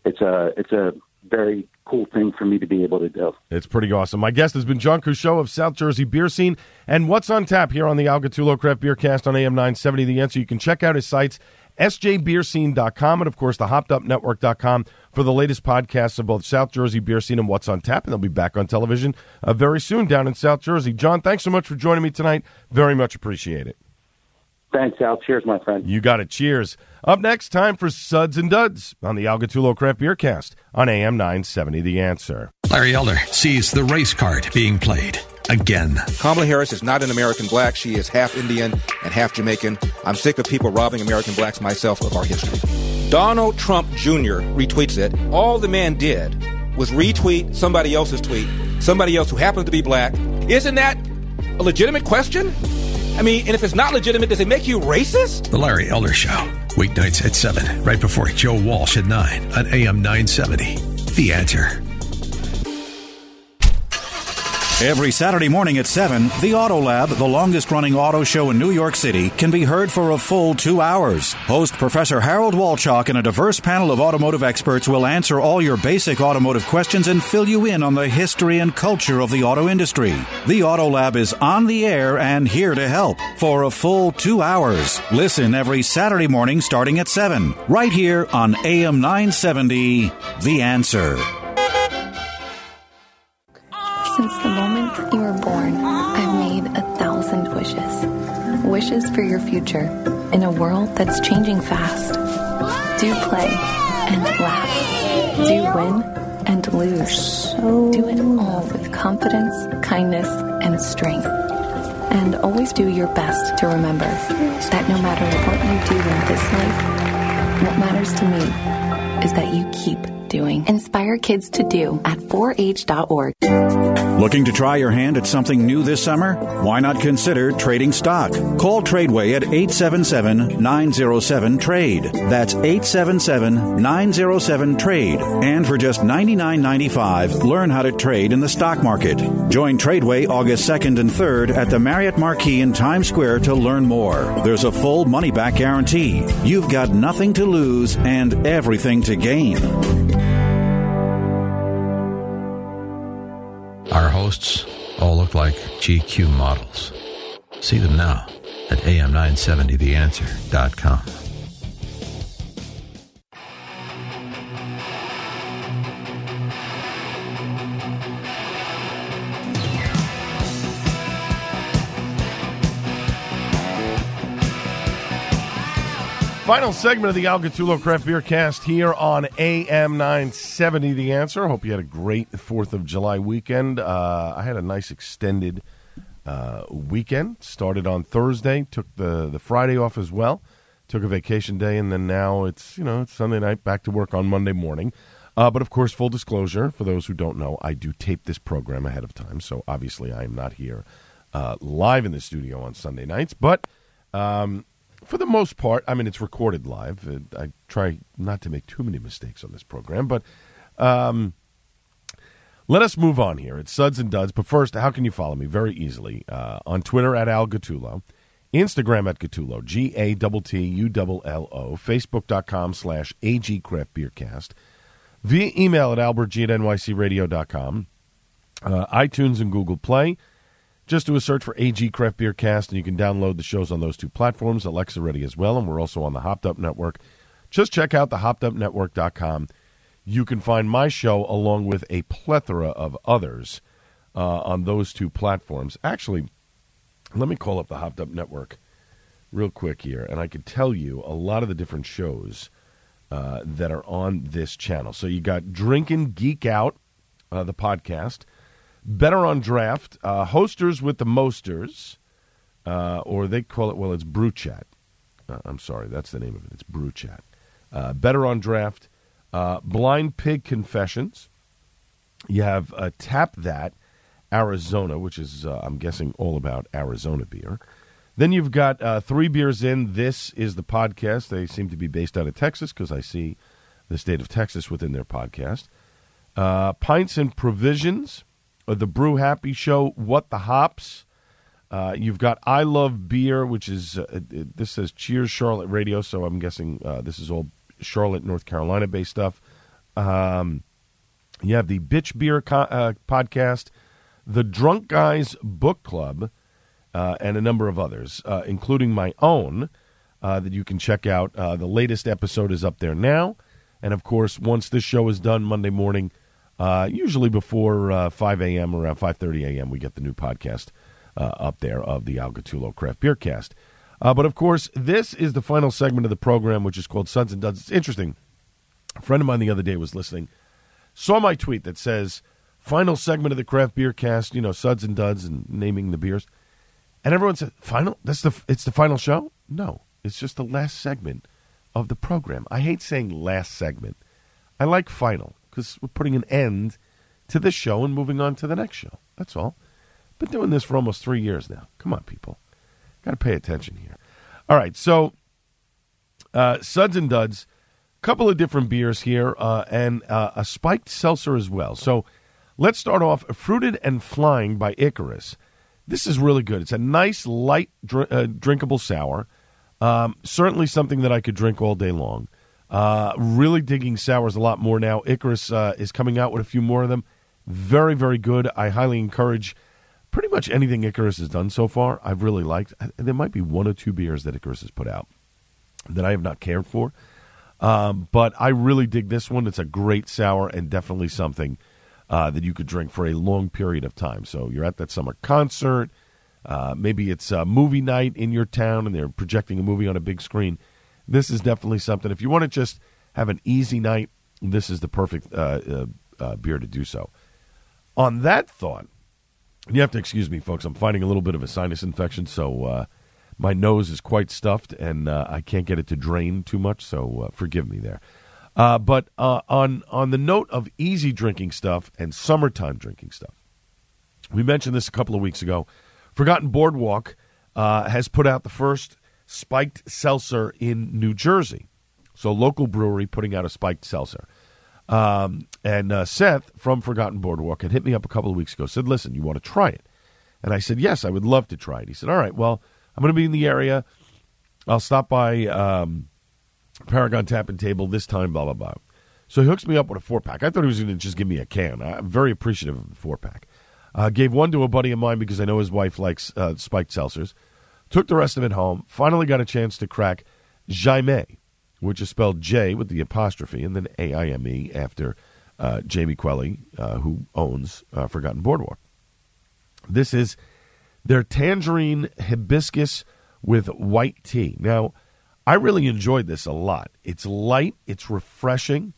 it's a it's a very cool thing for me to be able to do. It's pretty awesome. My guest has been John Crusoe of South Jersey Beer Scene. And what's on tap here on the Al Gattullo Craft Beer Cast on AM 970? The answer you can check out his sites, sjbeerscene.com, and of course, the hoppedupnetwork.com for the latest podcasts of both South Jersey Beer Scene and What's on Tap. And they'll be back on television uh, very soon down in South Jersey. John, thanks so much for joining me tonight. Very much appreciate it. Thanks, Al. Cheers, my friend. You got it. Cheers. Up next, time for Suds and Duds on the Al Gattullo Craft Beer Cast on AM 970. The answer. Larry Elder sees the race card being played again. Kamala Harris is not an American black. She is half Indian and half Jamaican. I'm sick of people robbing American blacks myself of our history. Donald Trump Jr. retweets it. All the man did was retweet somebody else's tweet, somebody else who happens to be black. Isn't that a legitimate question? I mean, and if it's not legitimate, does it make you racist? The Larry Elder Show. Weeknights at 7, right before Joe Walsh at 9 on AM 970. The answer. Every Saturday morning at 7, the Auto Lab, the longest running auto show in New York City, can be heard for a full two hours. Host Professor Harold Walchuk and a diverse panel of automotive experts will answer all your basic automotive questions and fill you in on the history and culture of the auto industry. The Auto Lab is on the air and here to help for a full two hours. Listen every Saturday morning starting at 7, right here on AM 970, The Answer. Wishes for your future in a world that's changing fast. Do play and laugh. Do win and lose. Do it all with confidence, kindness, and strength. And always do your best to remember that no matter what you do in this life, what matters to me is that you keep doing. Inspire kids to do at 4h.org. Looking to try your hand at something new this summer? Why not consider trading stock? Call Tradeway at 877 907 TRADE. That's 877 907 TRADE. And for just $99.95, learn how to trade in the stock market. Join Tradeway August 2nd and 3rd at the Marriott Marquis in Times Square to learn more. There's a full money back guarantee. You've got nothing to lose and everything to gain. Hosts all look like GQ models. See them now at am970theanswer.com. Final segment of the Al Gattullo Craft Beer Cast here on AM 970 The Answer. Hope you had a great 4th of July weekend. Uh, I had a nice extended uh, weekend. Started on Thursday, took the, the Friday off as well, took a vacation day, and then now it's, you know, it's Sunday night, back to work on Monday morning. Uh, but of course, full disclosure, for those who don't know, I do tape this program ahead of time, so obviously I am not here uh, live in the studio on Sunday nights. But um, for the most part, I mean, it's recorded live. Uh, I try not to make too many mistakes on this program, but um, let us move on here. It's Suds and Duds. But first, how can you follow me? Very easily uh, on Twitter at Al Gattullo, Instagram at Gattullo, G A T T U L L O, Facebook.com slash AG Craft Beer Cast, via email at albertg at nycradio.com, uh, iTunes and Google Play. Just do a search for AG Craft Beer Cast, and you can download the shows on those two platforms. Alexa ready as well, and we're also on the Hopped Up Network. Just check out the hoppedupnetwork.com. You can find my show along with a plethora of others uh, on those two platforms. Actually, let me call up the Hopped Up Network real quick here, and I can tell you a lot of the different shows uh, that are on this channel. So you got Drinking Geek Out, uh, the podcast. Better on Draft, uh, Hosters with the Mosters, uh, or they call it, well, it's Brew Chat. Uh, I'm sorry, that's the name of it. It's Brew Chat. Uh, Better on Draft, uh, Blind Pig Confessions. You have uh, Tap That, Arizona, which is, I'm guessing, all about Arizona beer. Then you've got uh, Three Beers In. This is the podcast. They seem to be based out of Texas because I see the state of Texas within their podcast. Uh, Pints and Provisions, The Brew Happy Show, What the Hops. Uh, you've got I Love Beer, which is, uh, it- this says Cheers Charlotte Radio, so I'm guessing uh, this is all Charlotte, North Carolina based stuff. Um, you have the Bitch Beer co- uh, podcast, the Drunk Guys Book Club, uh, and a number of others, uh, including my own uh, that you can check out. Uh, the latest episode is up there now. And of course, once this show is done Monday morning, uh, usually before uh, 5 a.m. around 5:30 a.m., we get the new podcast uh, up there of the Al Gattullo Craft Beer Cast. Uh, but of course, this is the final segment of the program, which is called Suds and Duds. It's interesting. A friend of mine the other day was listening, saw my tweet that says final segment of the Craft Beer Cast. You know, Suds and Duds and naming the beers. And everyone said, "Final? That's the it's the final show." No, it's just the last segment of the program. I hate saying last segment. I like final because we're putting an end to this show and moving on to the next show. That's all. Been doing this for almost three years now. Come on, people, got to pay attention here. All right, so uh, Suds and Duds, a couple of different beers here, uh, and uh, a spiked seltzer as well. So let's start off Fruited and Flying by Icarus. This is really good. It's a nice, light, dr- uh, drinkable sour. Um, certainly something that I could drink all day long. Uh, really digging sours a lot more now. Icarus uh, is coming out with a few more of them. Very, very good. I highly encourage pretty much anything Icarus has done so far. I've really liked. There might be one or two beers that Icarus has put out that I have not cared for. Um, but I really dig this one. It's a great sour and definitely something uh, that you could drink for a long period of time. So you're at that summer concert. Uh, maybe it's a movie night in your town and they're projecting a movie on a big screen. This is definitely something. If you want to just have an easy night, this is the perfect uh, uh, uh, beer to do so. On that thought, you have to excuse me, folks. I'm fighting a little bit of a sinus infection, so uh, my nose is quite stuffed and uh, I can't get it to drain too much. So forgive me there. But on on the note of easy drinking stuff and summertime drinking stuff, we mentioned this a couple of weeks ago. Forgotten Boardwalk uh, has put out the first spiked seltzer in New Jersey. So local brewery putting out a spiked seltzer. Um, and uh, Seth from Forgotten Boardwalk had hit me up a couple of weeks ago. Said, "Listen, you want to try it?" And I said, "Yes, I would love to try it." He said, "All right, well, I'm going to be in the area. I'll stop by um, Paragon Tap and Table this time." Blah blah blah. So he hooks me up with a four pack. I thought he was going to just give me a can. I'm very appreciative of the four pack. Uh, gave one to a buddy of mine because I know his wife likes uh, spiked seltzers. Took the rest of it home. Finally got a chance to crack J'aime, which is spelled J with the apostrophe and then A I M E after uh, Jamie Queli, uh, who owns uh, Forgotten Boardwalk. This is their tangerine hibiscus with white tea. Now, I really enjoyed this a lot. It's light, it's refreshing.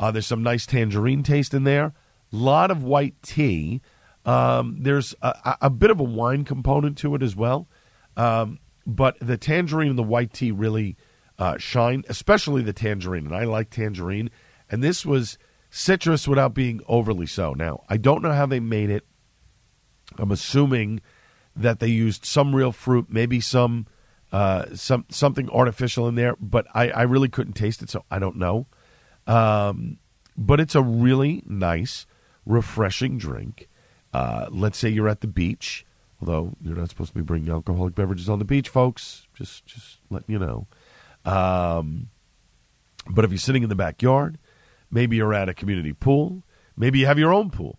Uh, there's some nice tangerine taste in there. A lot of white tea. Um, there's a, a- a bit of a wine component to it as well. Um, but the tangerine and the white tea really uh, shine, especially the tangerine. And I like tangerine. And this was citrus without being overly so. Now, I don't know how they made it. I'm assuming that they used some real fruit, maybe some uh, some something artificial in there, but I, I really couldn't taste it, so I don't know. Um, but it's a really nice, refreshing drink. Uh, let's say you're at the beach, although you're not supposed to be bringing alcoholic beverages on the beach, folks. Just just letting you know. Um, but if you're sitting in the backyard, maybe you're at a community pool, maybe you have your own pool.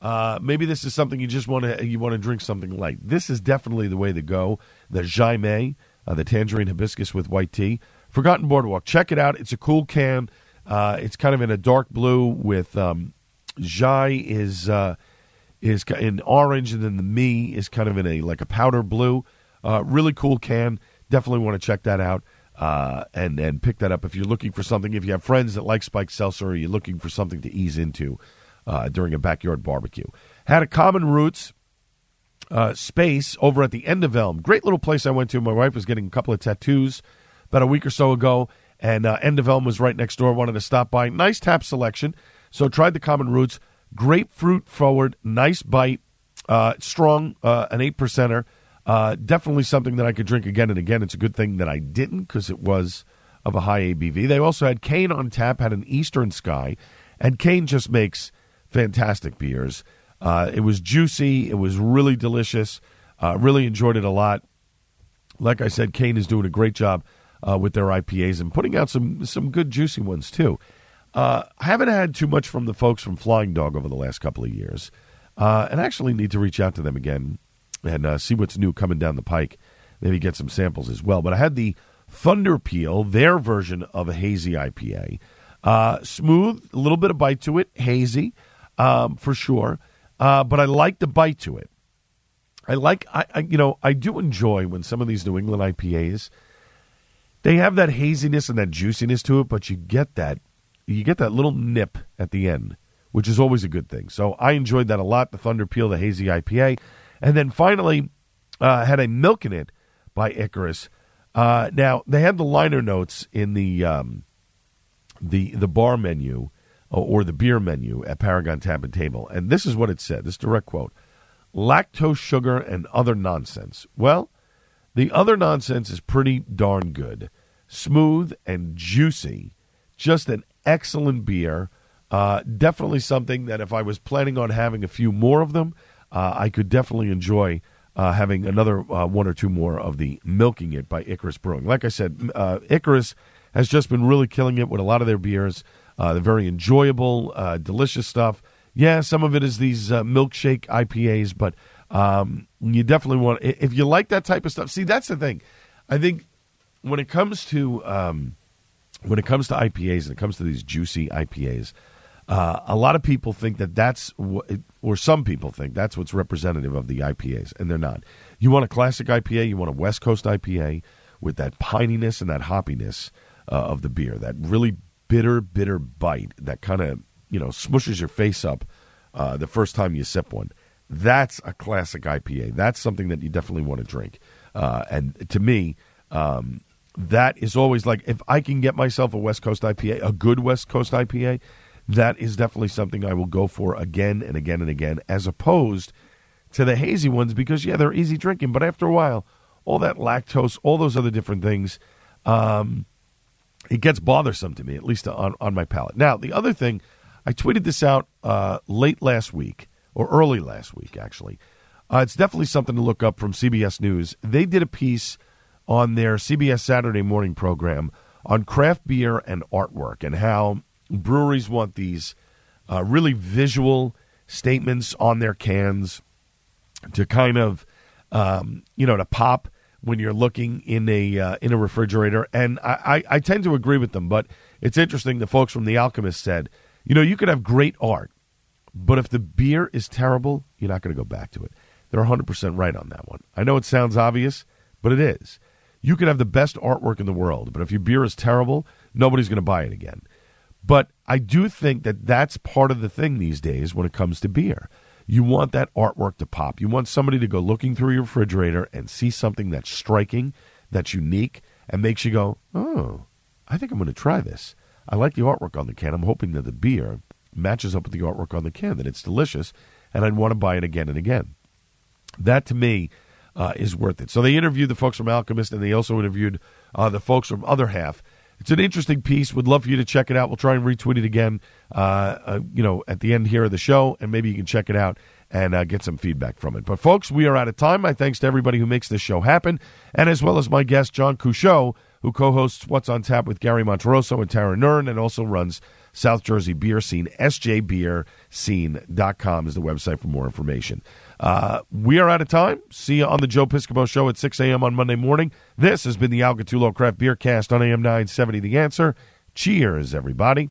Uh, maybe this is something you just want to you want to drink something light. This is definitely the way to go. The J'aime, uh, the tangerine hibiscus with white tea. Forgotten Boardwalk. Check it out. It's a cool can. Uh, it's kind of in a dark blue with um, Jai is uh, is in orange, and then the me is kind of in a like a powder blue. Uh, really cool can. Definitely want to check that out uh, and and pick that up if you're looking for something. If you have friends that like spiked seltzer, or you're looking for something to ease into uh, during a backyard barbecue. Had a Common Roots uh, space over at the end of Elm. Great little place I went to. My wife was getting a couple of tattoos about a week or so ago, and uh, End of Elm was right next door. Wanted to stop by. Nice tap selection. So tried the Common Roots. Grapefruit forward, nice bite, uh, strong, uh, an eight percenter. Uh, definitely something that I could drink again and again. It's a good thing that I didn't because it was of a high ABV. They also had Kane on tap, had an Eastern Sky, and Kane just makes fantastic beers. Uh, it was juicy. It was really delicious. Uh, really enjoyed it a lot. Like I said, Kane is doing a great job uh, with their IPAs and putting out some some good juicy ones too. Uh, I haven't had too much from the folks from Flying Dog over the last couple of years, uh, and actually need to reach out to them again and uh, see what's new coming down the pike. Maybe get some samples as well. But I had the Thunder Peel, their version of a hazy IPA. Uh, smooth, a little bit of bite to it, hazy um, for sure. Uh, but I like the bite to it. I like, I, I, you know, I do enjoy when some of these New England IPAs, they have that haziness and that juiciness to it, but you get that, you get that little nip at the end, which is always a good thing. So I enjoyed that a lot. The Thunder Peel, the hazy IPA, and then finally uh, had a Milk in It by Icarus. Uh, now they had the liner notes in the um, the the bar menu or the beer menu at Paragon Tap and Table, and this is what it said. This direct quote: "Lactose, sugar, and other nonsense." Well, the other nonsense is pretty darn good, smooth and juicy. Just an excellent beer. Uh, definitely something that if I was planning on having a few more of them, uh, I could definitely enjoy uh, having another uh, one or two more of the Milking It by Icarus Brewing. Like I said, uh, Icarus has just been really killing it with a lot of their beers. Uh, they're very enjoyable, delicious stuff. Yeah, some of it is these milkshake IPAs, but um, you definitely want if you like that type of stuff. See, that's the thing. I think when it comes to um, when it comes to IPAs and it comes to these juicy IPAs, uh, a lot of people think that that's or some people think that's what's representative of the IPAs, and they're not. You want a classic IPA, you want a West Coast IPA with that pininess and that hoppiness uh, of the beer, that really bitter, bitter bite that kind of you know smushes your face up uh, the first time you sip one. That's a classic IPA. That's something that you definitely want to drink. Uh, and to me, um, that is always like if I can get myself a West Coast IPA, a good West Coast IPA that is definitely something I will go for again and again and again, as opposed to the hazy ones because yeah, they're easy drinking, but after a while, all that lactose, all those other different things, um, it gets bothersome to me, at least on on my palate. Now, the other thing, I tweeted this out uh, late last week or early last week, actually. Uh, it's definitely something to look up from CBS News. They did a piece on their CBS Saturday morning program on craft beer and artwork and how breweries want these uh, really visual statements on their cans to kind of um, you know to pop when you're looking in a uh, in a refrigerator. And I, I, I tend to agree with them but it's interesting the folks from the alchemist said you know you could have great art but if the beer is terrible you're not going to go back to it. They're 100% right on that one. I know it sounds obvious but it is you could have the best artwork in the world but if your beer is terrible nobody's going to buy it again but I do think that that's part of the thing these days when it comes to beer. You want that artwork to pop. You want somebody to go looking through your refrigerator and see something that's striking, that's unique, and makes you go, oh, I think I'm going to try this. I like the artwork on the can. I'm hoping that the beer matches up with the artwork on the can, that it's delicious, and I'd want to buy it again and again. That to me uh, is worth it. So they interviewed the folks from Alchemist, and they also interviewed uh, the folks from Other Half it's an interesting piece. Would love for you to check it out. We'll try and retweet it again, uh, uh, you know, at the end here of the show, and maybe you can check it out and uh, get some feedback from it. But folks, we are out of time. My thanks to everybody who makes this show happen, and as well as my guest John Couchot, who co-hosts What's on Tap with Gary Monterosso and Tara Nurin, and also runs South Jersey Beer Scene. SJBeerScene.com is the website for more information. Uh, we are out of time. See you on the Joe Piscopo Show at 6 a.m. on Monday morning. This has been the Al Gattullo Craft Beer Cast on AM 970 The Answer. Cheers, everybody.